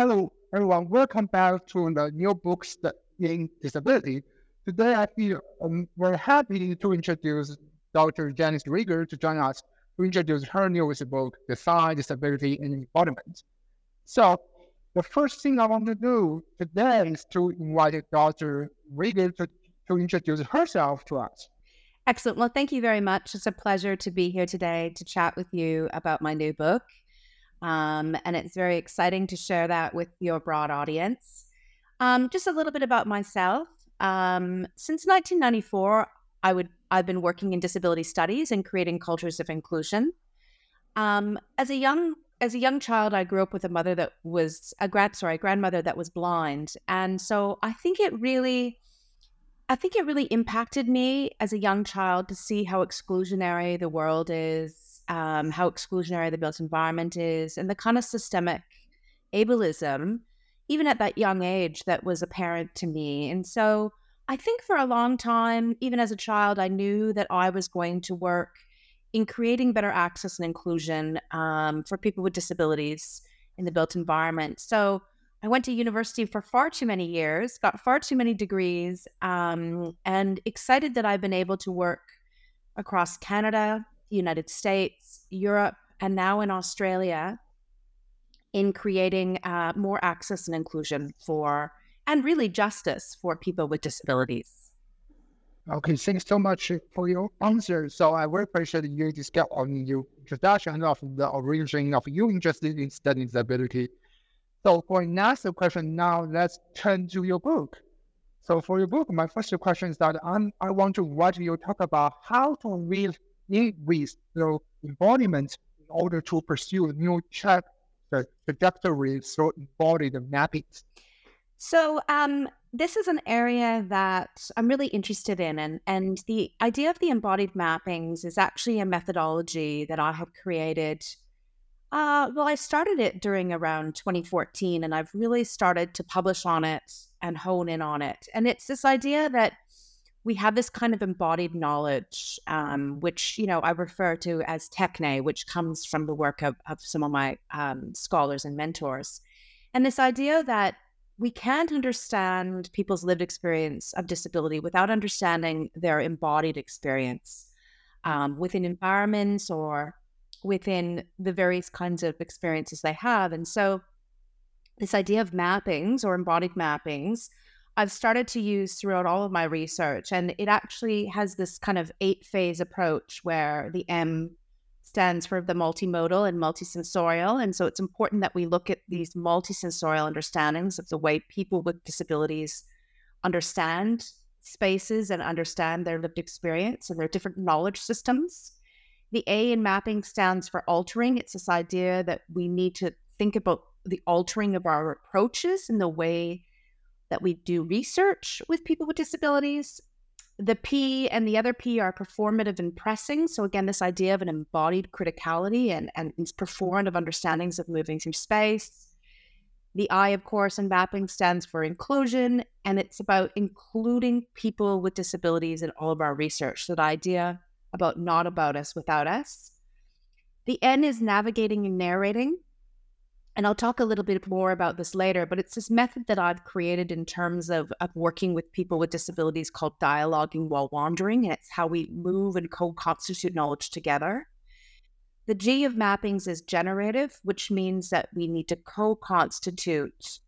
Hello, everyone. Welcome back to the new books in disability. Today, I feel um, happy to introduce Dr. Janice Rieger to join us to introduce her newest book, Design, Disability, and Embodiment. So, the first thing I want to do today is to invite Dr. Rieger to, to introduce herself to us. Excellent. Well, thank you very much. It's a pleasure to be here today to chat with you about my new book. Um, and it's very exciting to share that with your broad audience. Um, just a little bit about myself. Um, since 1994, I would I've been working in disability studies and creating cultures of inclusion. Um, as a young as a young child, I grew up with a mother that was a grand sorry grandmother that was blind, and so I think it really. I think it really impacted me as a young child to see how exclusionary the world is um, how exclusionary the built environment is, and the kind of systemic ableism, even at that young age, that was apparent to me. And so I think for a long time, even as a child, I knew that I was going to work in creating better access and inclusion um, for people with disabilities in the built environment. So I went to university for far too many years, got far too many degrees, um, and excited that I've been able to work across Canada, the United States, Europe, and now in Australia in creating uh, more access and inclusion for, and really justice for people with disabilities. Okay, thanks so much for your answer. So I very appreciate you discuss on your introduction of the origin of you interested in studying disability. So for next question, now let's turn to your book. So for your book, my first question is that I'm, I want to write you talk about how to read in with the embodiment in order to pursue new track the trajectory through embodied mappings. So um, this is an area that I'm really interested in, and and the idea of the embodied mappings is actually a methodology that I have created. Uh, well, I started it during around 2014, and I've really started to publish on it and hone in on it. And it's this idea that we have this kind of embodied knowledge, um, which you know I refer to as techne, which comes from the work of, of some of my um, scholars and mentors, and this idea that we can't understand people's lived experience of disability without understanding their embodied experience um, within environments or within the various kinds of experiences they have, and so this idea of mappings or embodied mappings I've started to use throughout all of my research. And it actually has this kind of eight phase approach where the M stands for the multimodal and multisensorial. And so it's important that we look at these multisensorial understandings of the way people with disabilities understand spaces and understand their lived experience and their different knowledge systems. The A in mapping stands for altering. It's this idea that we need to think about the altering of our approaches and the way that we do research with people with disabilities. The P and the other P are performative and pressing. So, again, this idea of an embodied criticality and, and performative understandings of moving through space. The I, of course, in mapping stands for inclusion, and it's about including people with disabilities in all of our research. So, the idea about not about us without us. The N is navigating and narrating. And I'll talk a little bit more about this later, but it's this method that I've created in terms of, of working with people with disabilities called dialoguing while wandering. And it's how we move and co constitute knowledge together. The G of mappings is generative, which means that we need to co constitute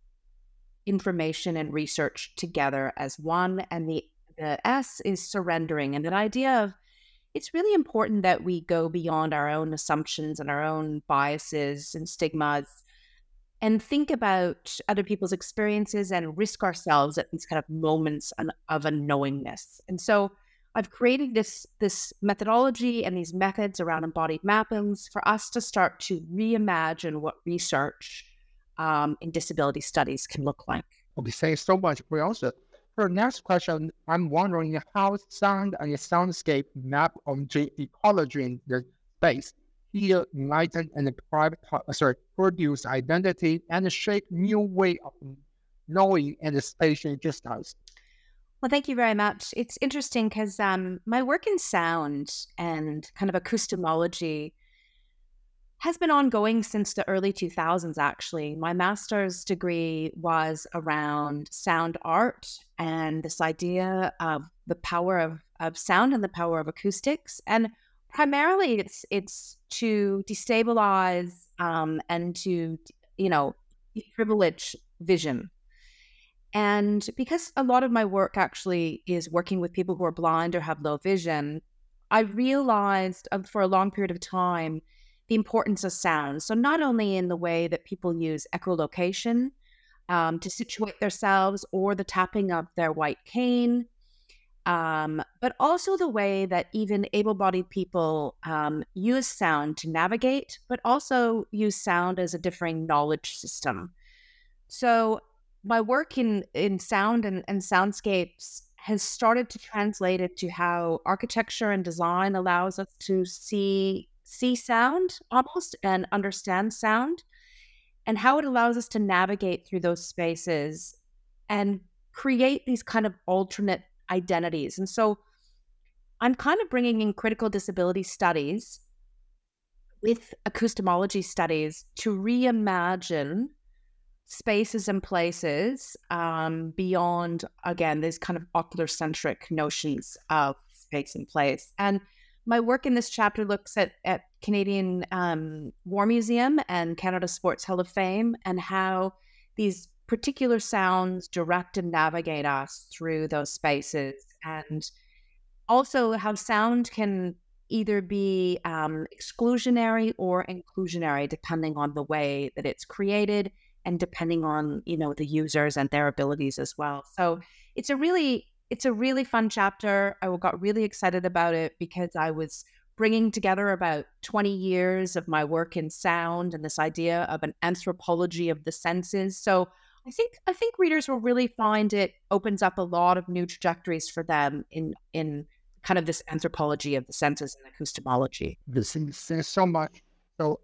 information and research together as one. And the, the S is surrendering. And that idea of it's really important that we go beyond our own assumptions and our own biases and stigmas and think about other people's experiences and risk ourselves at these kind of moments of unknowingness. And so I've created this this methodology and these methods around embodied mappings for us to start to reimagine what research um, in disability studies can look like. Okay, thanks so much your answer. For next question, I'm wondering how sound and your soundscape map onto ecology in the space heal, enlighten, and private, uh, sorry, produce identity and shape new way of knowing and spatial existence. Well, thank you very much. It's interesting because um, my work in sound and kind of acoustemology has been ongoing since the early 2000s, actually. My master's degree was around sound art and this idea of the power of, of sound and the power of acoustics. And primarily it's it's to destabilize um, and to you know privilege vision. And because a lot of my work actually is working with people who are blind or have low vision i realized uh, for a long period of time the importance of sound. So not only in the way that people use echolocation um, to situate themselves or the tapping of their white cane um, but also the way that even able bodied people um, use sound to navigate, but also use sound as a differing knowledge system. So, my work in, in sound and, and soundscapes has started to translate it to how architecture and design allows us to see see sound almost and understand sound and how it allows us to navigate through those spaces and create these kind of alternate identities. And so I'm kind of bringing in critical disability studies with acoustemology studies to reimagine spaces and places um, beyond, again, these kind of ocular centric notions of space and place. And my work in this chapter looks at, at Canadian um, War Museum and Canada Sports Hall of Fame and how these particular sounds direct and navigate us through those spaces and also how sound can either be um, exclusionary or inclusionary depending on the way that it's created and depending on you know the users and their abilities as well. So it's a really it's a really fun chapter. I got really excited about it because i was bringing together about 20 years of my work in sound and this idea of an anthropology of the senses. So I think I think readers will really find it opens up a lot of new trajectories for them in in kind of this anthropology of the senses and acoustemology. Thanks so much. So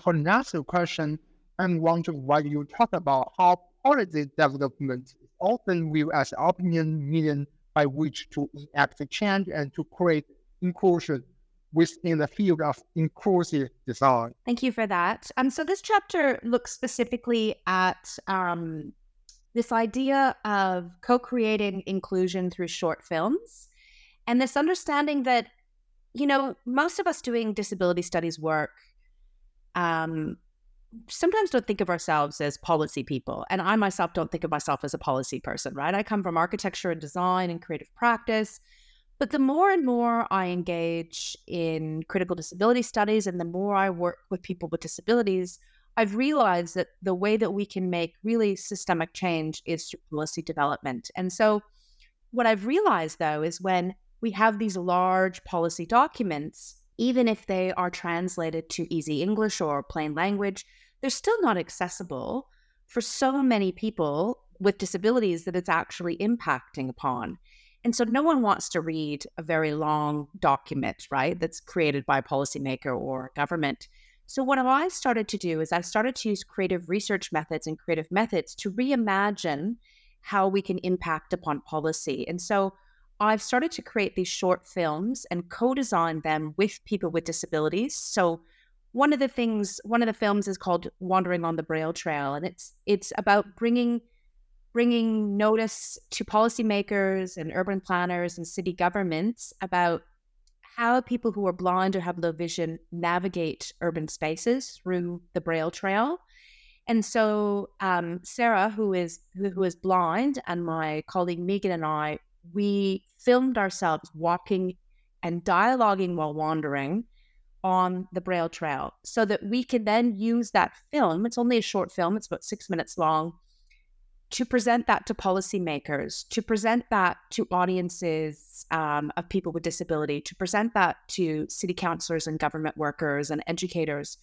for the next question, I'm wondering why you talk about how policy development is often viewed as opinion medium by which to enact change and to create inclusion within the field of inclusive design. Thank you for that. Um, so this chapter looks specifically at um, this idea of co-creating inclusion through short films, and this understanding that you know most of us doing disability studies work um, sometimes don't think of ourselves as policy people. And I myself don't think of myself as a policy person, right? I come from architecture and design and creative practice. But the more and more I engage in critical disability studies and the more I work with people with disabilities, I've realized that the way that we can make really systemic change is through policy development. And so, what I've realized though is when we have these large policy documents, even if they are translated to easy English or plain language, they're still not accessible for so many people with disabilities that it's actually impacting upon. And so no one wants to read a very long document, right, that's created by a policymaker or government. So what I started to do is I started to use creative research methods and creative methods to reimagine how we can impact upon policy. And so I've started to create these short films and co-design them with people with disabilities. So one of the things, one of the films is called Wandering on the Braille Trail, and it's it's about bringing bringing notice to policymakers and urban planners and city governments about how people who are blind or have low vision navigate urban spaces through the Braille Trail. And so um, Sarah, who is who, who is blind, and my colleague Megan and I, we filmed ourselves walking and dialoguing while wandering on the Braille Trail, so that we can then use that film. It's only a short film; it's about six minutes long to present that to policymakers, to present that to audiences um, of people with disability, to present that to city councilors and government workers and educators.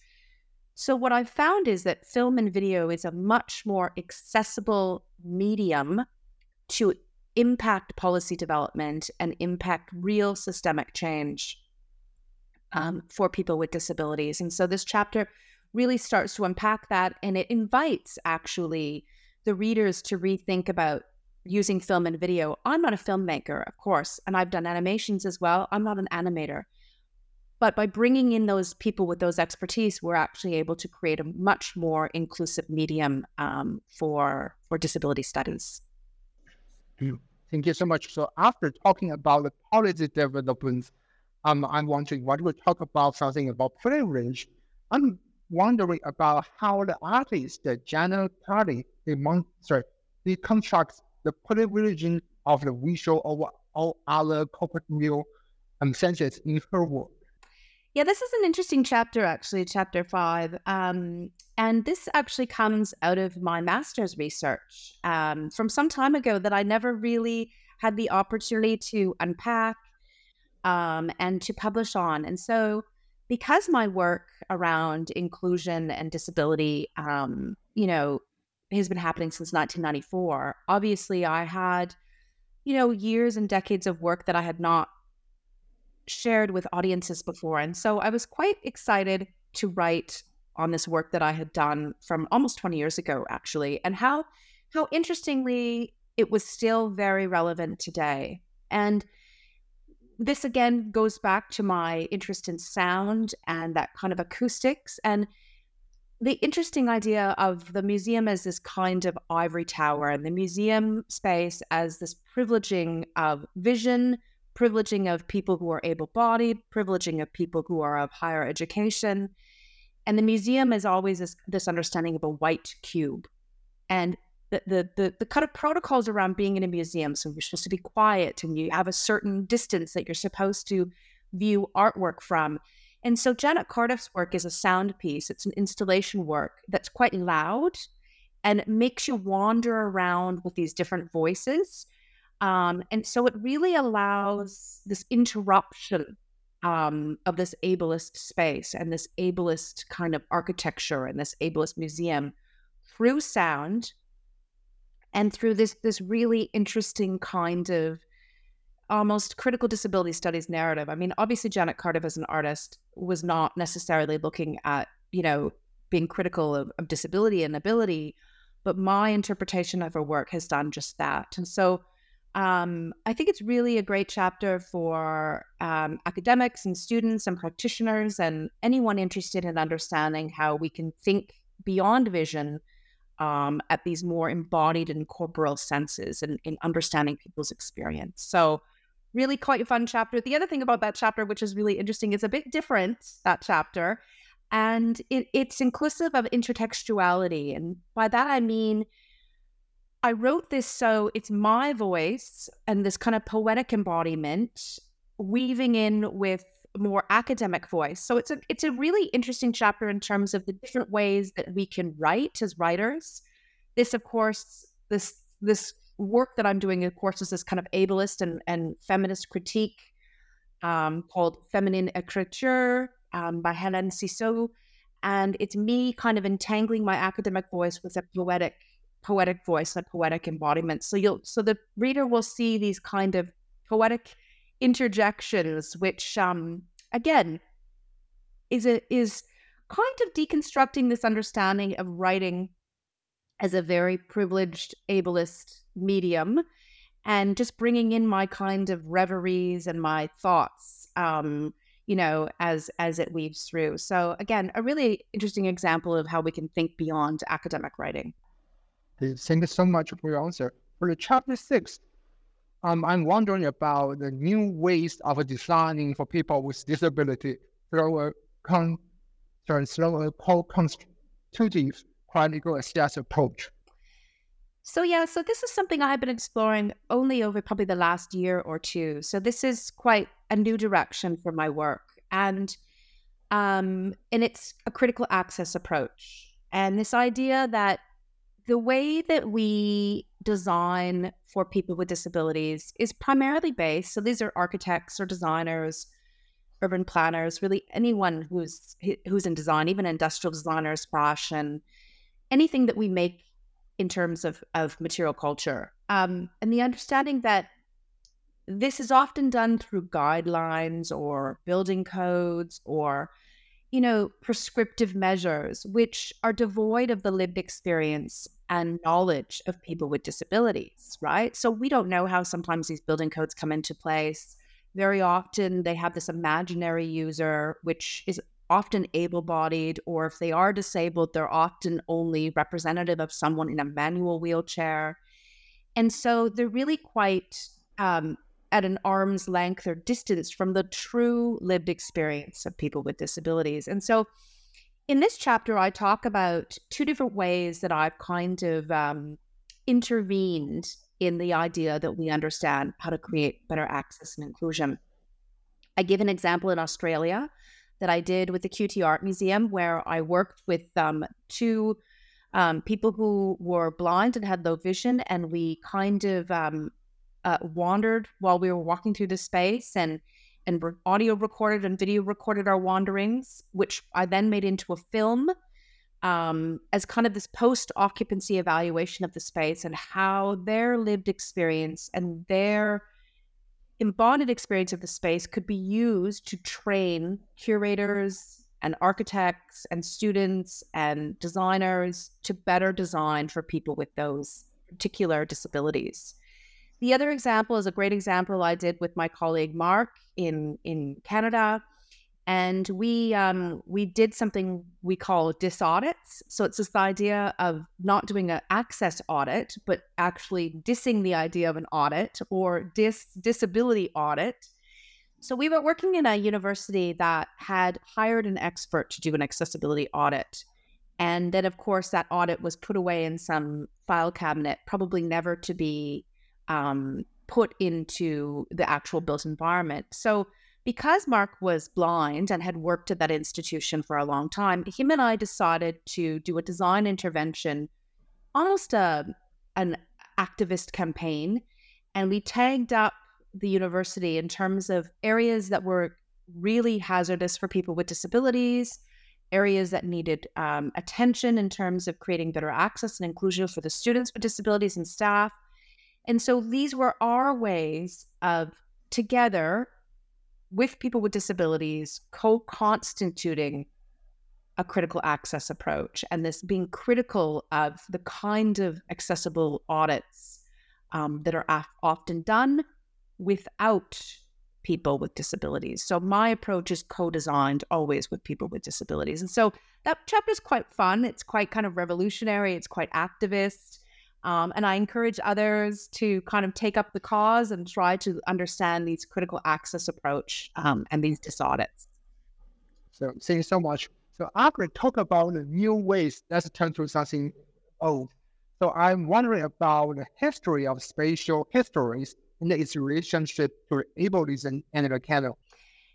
So, what I've found is that film and video is a much more accessible medium to impact policy development and impact real systemic change um, for people with disabilities. And so, this chapter really starts to unpack that and it invites actually the readers to rethink about using film and video. I'm not a filmmaker, of course, and I've done animations as well. I'm not an animator. But by bringing in those people with those expertise, we're actually able to create a much more inclusive medium um, for for disability studies. Thank you so much. So after talking about the policy developments, um, I'm wondering what we talk about something about privilege. I'm wondering about how the artist, the Janet Party, sorry, they construct the privileging of the visual over all other corporate view um, senses in her work. Yeah, this is an interesting chapter, actually, chapter five. Um, and this actually comes out of my master's research um, from some time ago that I never really had the opportunity to unpack um, and to publish on. And so, because my work around inclusion and disability, um, you know, has been happening since 1994. Obviously, I had, you know, years and decades of work that I had not shared with audiences before. And so I was quite excited to write on this work that I had done from almost 20 years ago, actually, and how how interestingly it was still very relevant today. And this again goes back to my interest in sound and that kind of acoustics and the interesting idea of the museum as this kind of ivory tower and the museum space as this privileging of vision, privileging of people who are able bodied, privileging of people who are of higher education. And the museum is always this, this understanding of a white cube. And the, the, the, the kind of protocols around being in a museum. So you're supposed to be quiet and you have a certain distance that you're supposed to view artwork from. And so Janet Cardiff's work is a sound piece. It's an installation work that's quite loud and it makes you wander around with these different voices. Um, and so it really allows this interruption um, of this ableist space and this ableist kind of architecture and this ableist museum through sound and through this this really interesting kind of almost critical disability studies narrative. I mean, obviously, Janet Cardiff as an artist was not necessarily looking at, you know, being critical of, of disability and ability, but my interpretation of her work has done just that. And so um, I think it's really a great chapter for um, academics and students and practitioners and anyone interested in understanding how we can think beyond vision um, at these more embodied and corporal senses and in understanding people's experience. So really quite a fun chapter. The other thing about that chapter, which is really interesting, is a bit different, that chapter. And it, it's inclusive of intertextuality. And by that, I mean, I wrote this so it's my voice and this kind of poetic embodiment weaving in with more academic voice. So it's a it's a really interesting chapter in terms of the different ways that we can write as writers. This, of course, this this work that I'm doing, of course, is this kind of ableist and, and feminist critique um, called Feminine Écriture um, by Helen Cixous. And it's me kind of entangling my academic voice with a poetic poetic voice, a poetic embodiment. So you'll so the reader will see these kind of poetic interjections, which um again is a is kind of deconstructing this understanding of writing as a very privileged ableist medium and just bringing in my kind of reveries and my thoughts um, you know as as it weaves through. So again a really interesting example of how we can think beyond academic writing. Thank you so much for your answer. For the chapter six um, I'm wondering about the new ways of designing for people with disability through a con- through a co-constitutive critical access approach. So yeah, so this is something I've been exploring only over probably the last year or two. So this is quite a new direction for my work, and um, and it's a critical access approach, and this idea that the way that we design for people with disabilities is primarily based. So these are architects or designers, urban planners, really anyone who's who's in design, even industrial designers, fashion, anything that we make in terms of, of material culture. Um, and the understanding that this is often done through guidelines or building codes or you know prescriptive measures which are devoid of the lived experience and knowledge of people with disabilities right so we don't know how sometimes these building codes come into place very often they have this imaginary user which is often able bodied, or if they are disabled, they're often only representative of someone in a manual wheelchair. And so they're really quite um, at an arm's length or distance from the true lived experience of people with disabilities. And so in this chapter, I talk about two different ways that I've kind of um, intervened in the idea that we understand how to create better access and inclusion. I give an example in Australia that I did with the QUT Art Museum, where I worked with um, two um, people who were blind and had low vision, and we kind of um, uh, wandered while we were walking through the space and and audio recorded and video recorded our wanderings, which I then made into a film um, as kind of this post occupancy evaluation of the space and how their lived experience and their embodied experience of the space could be used to train curators and architects and students and designers to better design for people with those particular disabilities. The other example is a great example I did with my colleague Mark in in Canada, and we um, we did something we call dis audits. So it's this idea of not doing an access audit, but actually dissing the idea of an audit or dis disability audit. So we were working in a university that had hired an expert to do an accessibility audit. And then, of course, that audit was put away in some file cabinet, probably never to be um, put into the actual built environment. So because Mark was blind and had worked at that institution for a long time, him and I decided to do a design intervention, almost a an activist campaign, and we tagged up the university in terms of areas that were really hazardous for people with disabilities, areas that needed um, attention in terms of creating better access and inclusion for the students with disabilities and staff. And so these were our ways of together with people with disabilities co constituting a critical access approach and this being critical of the kind of accessible audits um, that are af- often done without people with disabilities. So my approach is co-designed always with people with disabilities. And so that chapter is quite fun. It's quite kind of revolutionary. It's quite activist. Um, and I encourage others to kind of take up the cause and try to understand these critical access approach um, and these disaudits. So thank you so much. So after talk about the new ways, let's turn to something old. So I'm wondering about the history of spatial histories and its relationship to ableism and the canon.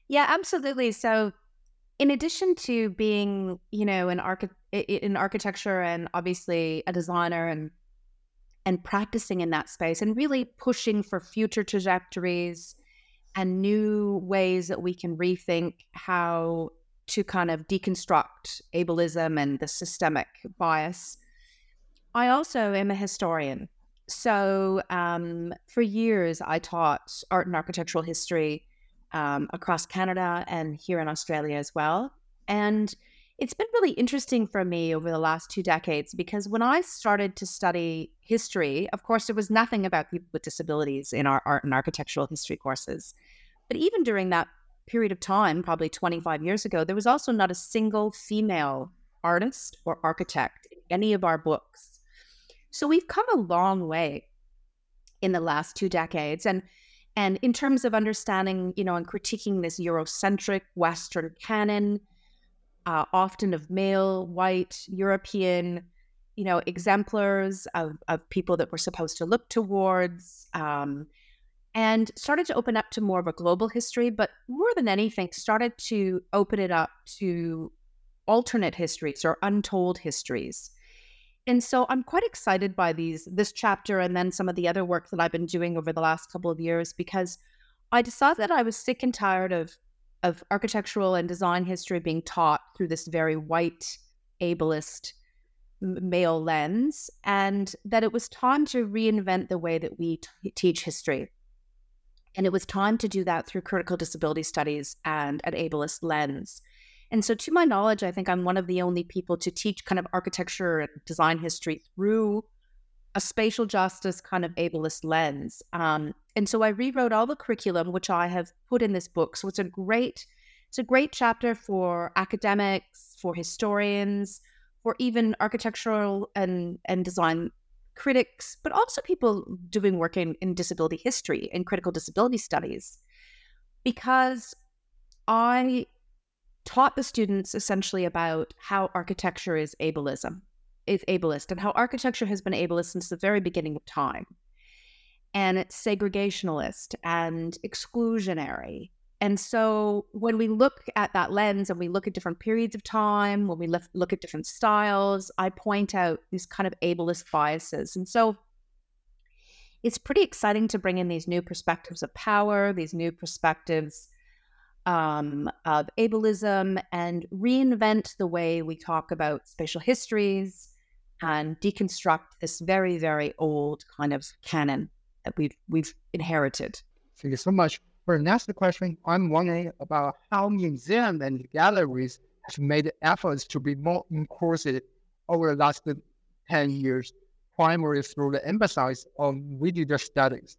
Yeah, absolutely. So in addition to being, you know, an archi- in architecture and obviously a designer and and practicing in that space and really pushing for future trajectories and new ways that we can rethink how to kind of deconstruct ableism and the systemic bias. I also am a historian. So um, for years, I taught art and architectural history um, across Canada and here in Australia as well. And it's been really interesting for me over the last two decades because when I started to study history, of course, there was nothing about people with disabilities in our art and architectural history courses. But even during that period of time, probably 25 years ago, there was also not a single female artist or architect in any of our books. So we've come a long way. in the last two decades. And and in terms of understanding, you know, and critiquing this Eurocentric Western canon, uh, often of male, white, European, you know, exemplars of, of people that we're supposed to look towards, um, and started to open up to more of a global history, but more than anything, started to open it up to alternate histories or untold histories. And so I'm quite excited by these this chapter and then some of the other work that I've been doing over the last couple of years because I decided that I was sick and tired of of architectural and design history being taught through this very white ableist male lens and that it was time to reinvent the way that we t- teach history. And it was time to do that through critical disability studies and an ableist lens. And so, to my knowledge, I think I'm one of the only people to teach kind of architecture and design history through a spatial justice kind of ableist lens. Um, and so I rewrote all the curriculum, which I have put in this book. So it's a great, it's a great chapter for academics, for historians, for even architectural and and design critics, but also people doing work in, in disability history and critical disability studies. Because I taught the students essentially about how architecture is ableism, is ableist, and how architecture has been ableist since the very beginning of time. And it's segregationalist and exclusionary. And so when we look at that lens and we look at different periods of time, when we look at different styles, I point out these kind of ableist biases. And so it's pretty exciting to bring in these new perspectives of power, these new perspectives um, of ableism and reinvent the way we talk about spatial histories and deconstruct this very, very old kind of canon that we've we've inherited. Thank you so much. For the next question, I'm wondering about how museums and galleries have made efforts to be more inclusive over the last 10 years, primarily through the emphasis on video studies.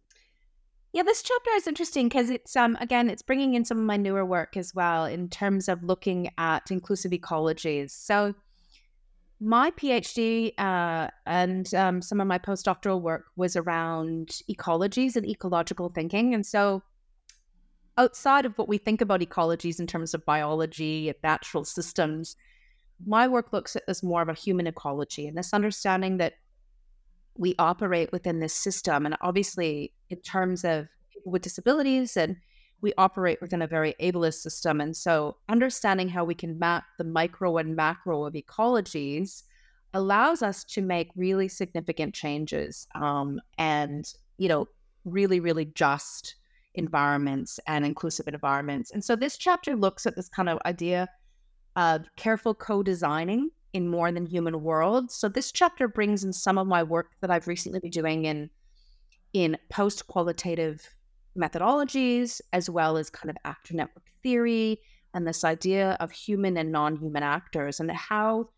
Yeah, this chapter is interesting because it's um again it's bringing in some of my newer work as well in terms of looking at inclusive ecologies. So my PhD uh, and um, some of my postdoctoral work was around ecologies and ecological thinking, and so outside of what we think about ecologies in terms of biology and natural systems, my work looks at this more of a human ecology and this understanding that we operate within this system. And obviously, in terms of people with disabilities, and we operate within a very ableist system. And so, understanding how we can map the micro and macro of ecologies allows us to make really significant changes um, and, you know, really, really just environments and inclusive environments. And so, this chapter looks at this kind of idea of careful co designing in more than human worlds. So this chapter brings in some of my work that I've recently been doing in in post qualitative methodologies, as well as kind of actor network theory and this idea of human and non-human actors and how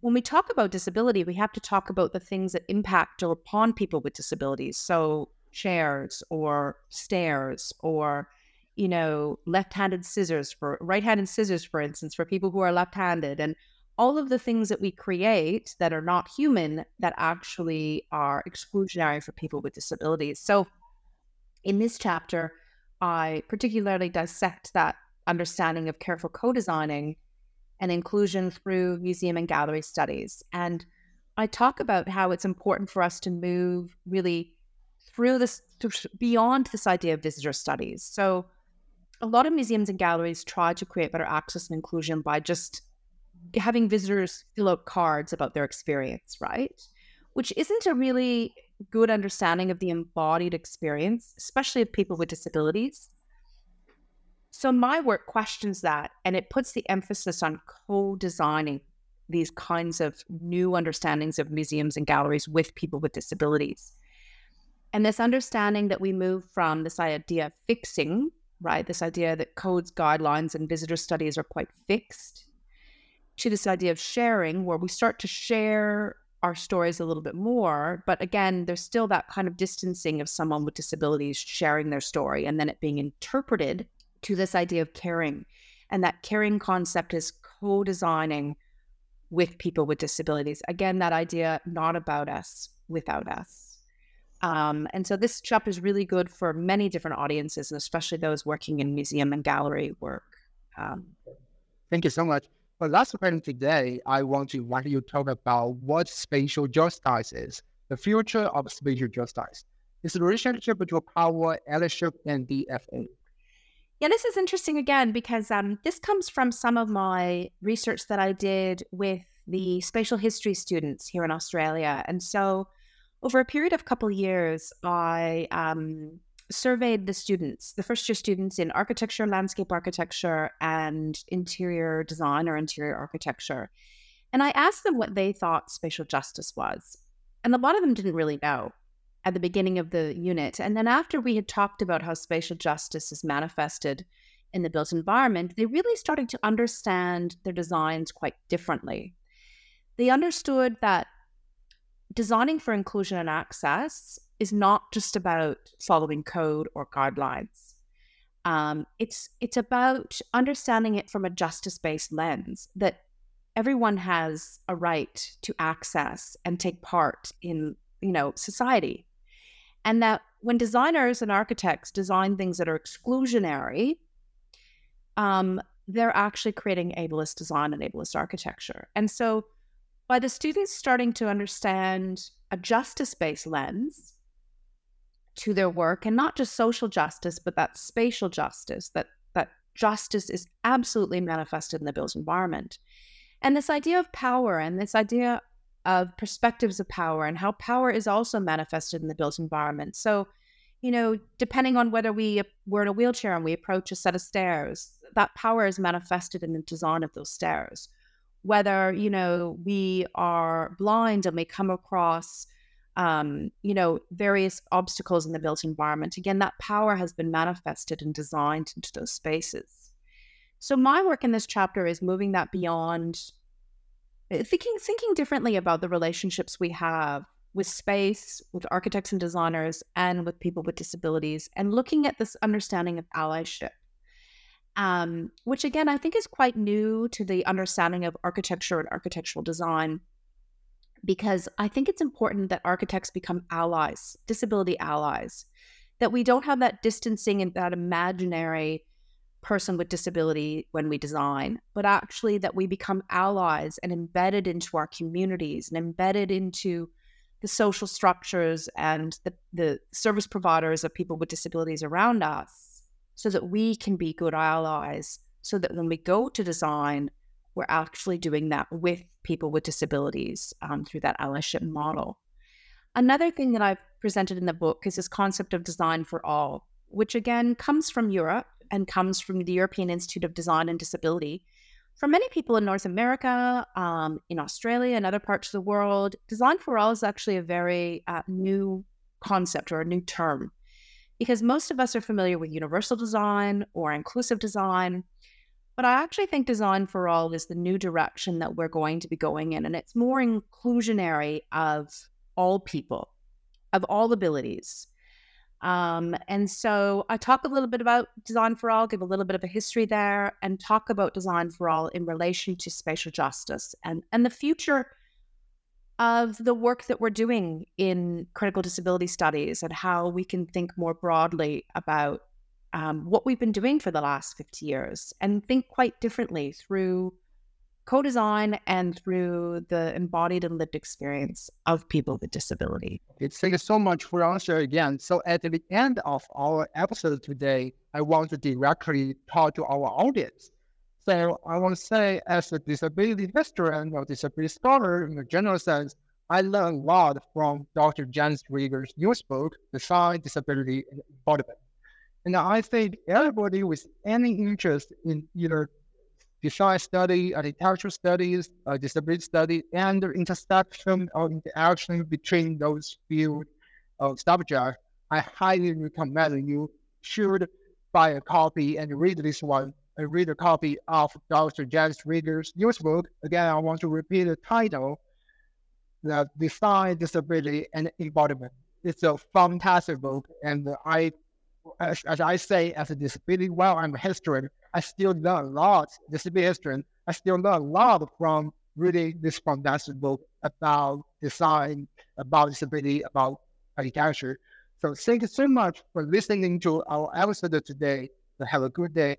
when we talk about disability, we have to talk about the things that impact upon people with disabilities. So chairs or stairs or you know left-handed scissors for right-handed scissors for instance for people who are left-handed and all of the things that we create that are not human that actually are exclusionary for people with disabilities. So, in this chapter, I particularly dissect that understanding of careful co designing and inclusion through museum and gallery studies. And I talk about how it's important for us to move really through this beyond this idea of visitor studies. So, a lot of museums and galleries try to create better access and inclusion by just having visitors fill out cards about their experience, right? Which isn't a really good understanding of the embodied experience, especially of people with disabilities. So my work questions that and it puts the emphasis on co designing these kinds of new understandings of museums and galleries with people with disabilities. And this understanding that we move from this idea of fixing, right? This idea that codes, guidelines, and visitor studies are quite fixed to this idea of sharing where we start to share our stories a little bit more. But again, there's still that kind of distancing of someone with disabilities sharing their story and then it being interpreted to this idea of caring. And that caring concept is co designing with people with disabilities. Again, that idea not about us, without us. Um, and so this chapter is really good for many different audiences, and especially those working in museum and gallery work. Um, Thank you so much. For last question today, I want to want you talk about what spatial justice is, the future of spatial justice. It's the relationship between power, allyship, and DFA. Yeah, this is interesting again because um, this comes from some of my research that I did with the spatial history students here in Australia. And so, over a period of a couple years, I um, surveyed the students, the first year students in architecture, landscape architecture, and interior design or interior architecture. And I asked them what they thought spatial justice was. And a lot of them didn't really know at the beginning of the unit. And then after we had talked about how spatial justice is manifested in the built environment, they really started to understand their designs quite differently. They understood that designing for inclusion and access is not just about following code or guidelines. Um, it's it's about understanding it from a justice-based lens that everyone has a right to access and take part in you know society and that when designers and architects design things that are exclusionary, um, they're actually creating ableist design and ableist architecture. And so, by the students starting to understand a justice based lens to their work, and not just social justice, but that spatial justice, that, that justice is absolutely manifested in the built environment. And this idea of power and this idea of perspectives of power and how power is also manifested in the built environment. So, you know, depending on whether we we're in a wheelchair and we approach a set of stairs, that power is manifested in the design of those stairs. Whether you know we are blind and we come across, um, you know, various obstacles in the built environment, again, that power has been manifested and designed into those spaces. So my work in this chapter is moving that beyond uh, thinking thinking differently about the relationships we have with space, with architects and designers, and with people with disabilities, and looking at this understanding of allyship, um, which again I think is quite new to the understanding of architecture and architectural design, because I think it's important that architects become allies, disability allies, that we don't have that distancing and that imaginary person with disability when we design, but actually that we become allies and embedded into our communities and embedded into the social structures and the, the service providers of people with disabilities around us so that we can be good allies so that when we go to design we're actually doing that with people with disabilities um, through that allyship model another thing that i've presented in the book is this concept of design for all which again comes from europe and comes from the European Institute of Design and Disability. For many people in North America, um, in Australia, and other parts of the world, design for all is actually a very uh, new concept or a new term because most of us are familiar with universal design or inclusive design. But I actually think design for all is the new direction that we're going to be going in. And it's more inclusionary of all people, of all abilities. Um, and so I talk a little bit about Design for All, give a little bit of a history there, and talk about Design for All in relation to spatial justice and, and the future of the work that we're doing in critical disability studies and how we can think more broadly about um, what we've been doing for the last 50 years and think quite differently through co-design and through the embodied and lived experience of people with disability. Thank you so much for answer again. So at the end of our episode today, I want to directly talk to our audience. So I want to say, as a disability historian or disability scholar in a general sense, I learned a lot from Dr. Janice Rieger's newest book, Design, Disability, and Embodiment. And I think everybody with any interest in either design study, architectural studies, uh, disability study, and the intersection or interaction between those fields of subjects, I highly recommend you should buy a copy and read this one. I read a copy of Dr. Janice Rieger's newest book. Again, I want to repeat the title, The Design, Disability, and Embodiment. It's a fantastic book, and I, as, as I say, as a disability, well, I'm a historian, I still learn a lot. Disability history, I still learn a lot from reading this fantastic book about design, about disability, about architecture. So thank you so much for listening to our episode today. Have a good day.